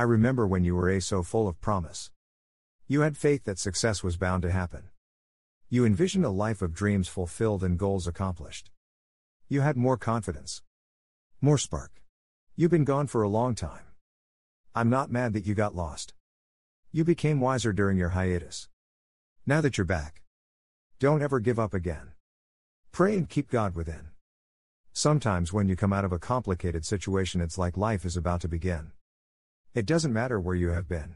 I remember when you were a so full of promise. You had faith that success was bound to happen. You envisioned a life of dreams fulfilled and goals accomplished. You had more confidence. More spark. You've been gone for a long time. I'm not mad that you got lost. You became wiser during your hiatus. Now that you're back, don't ever give up again. Pray and keep God within. Sometimes when you come out of a complicated situation, it's like life is about to begin. It doesn't matter where you have been.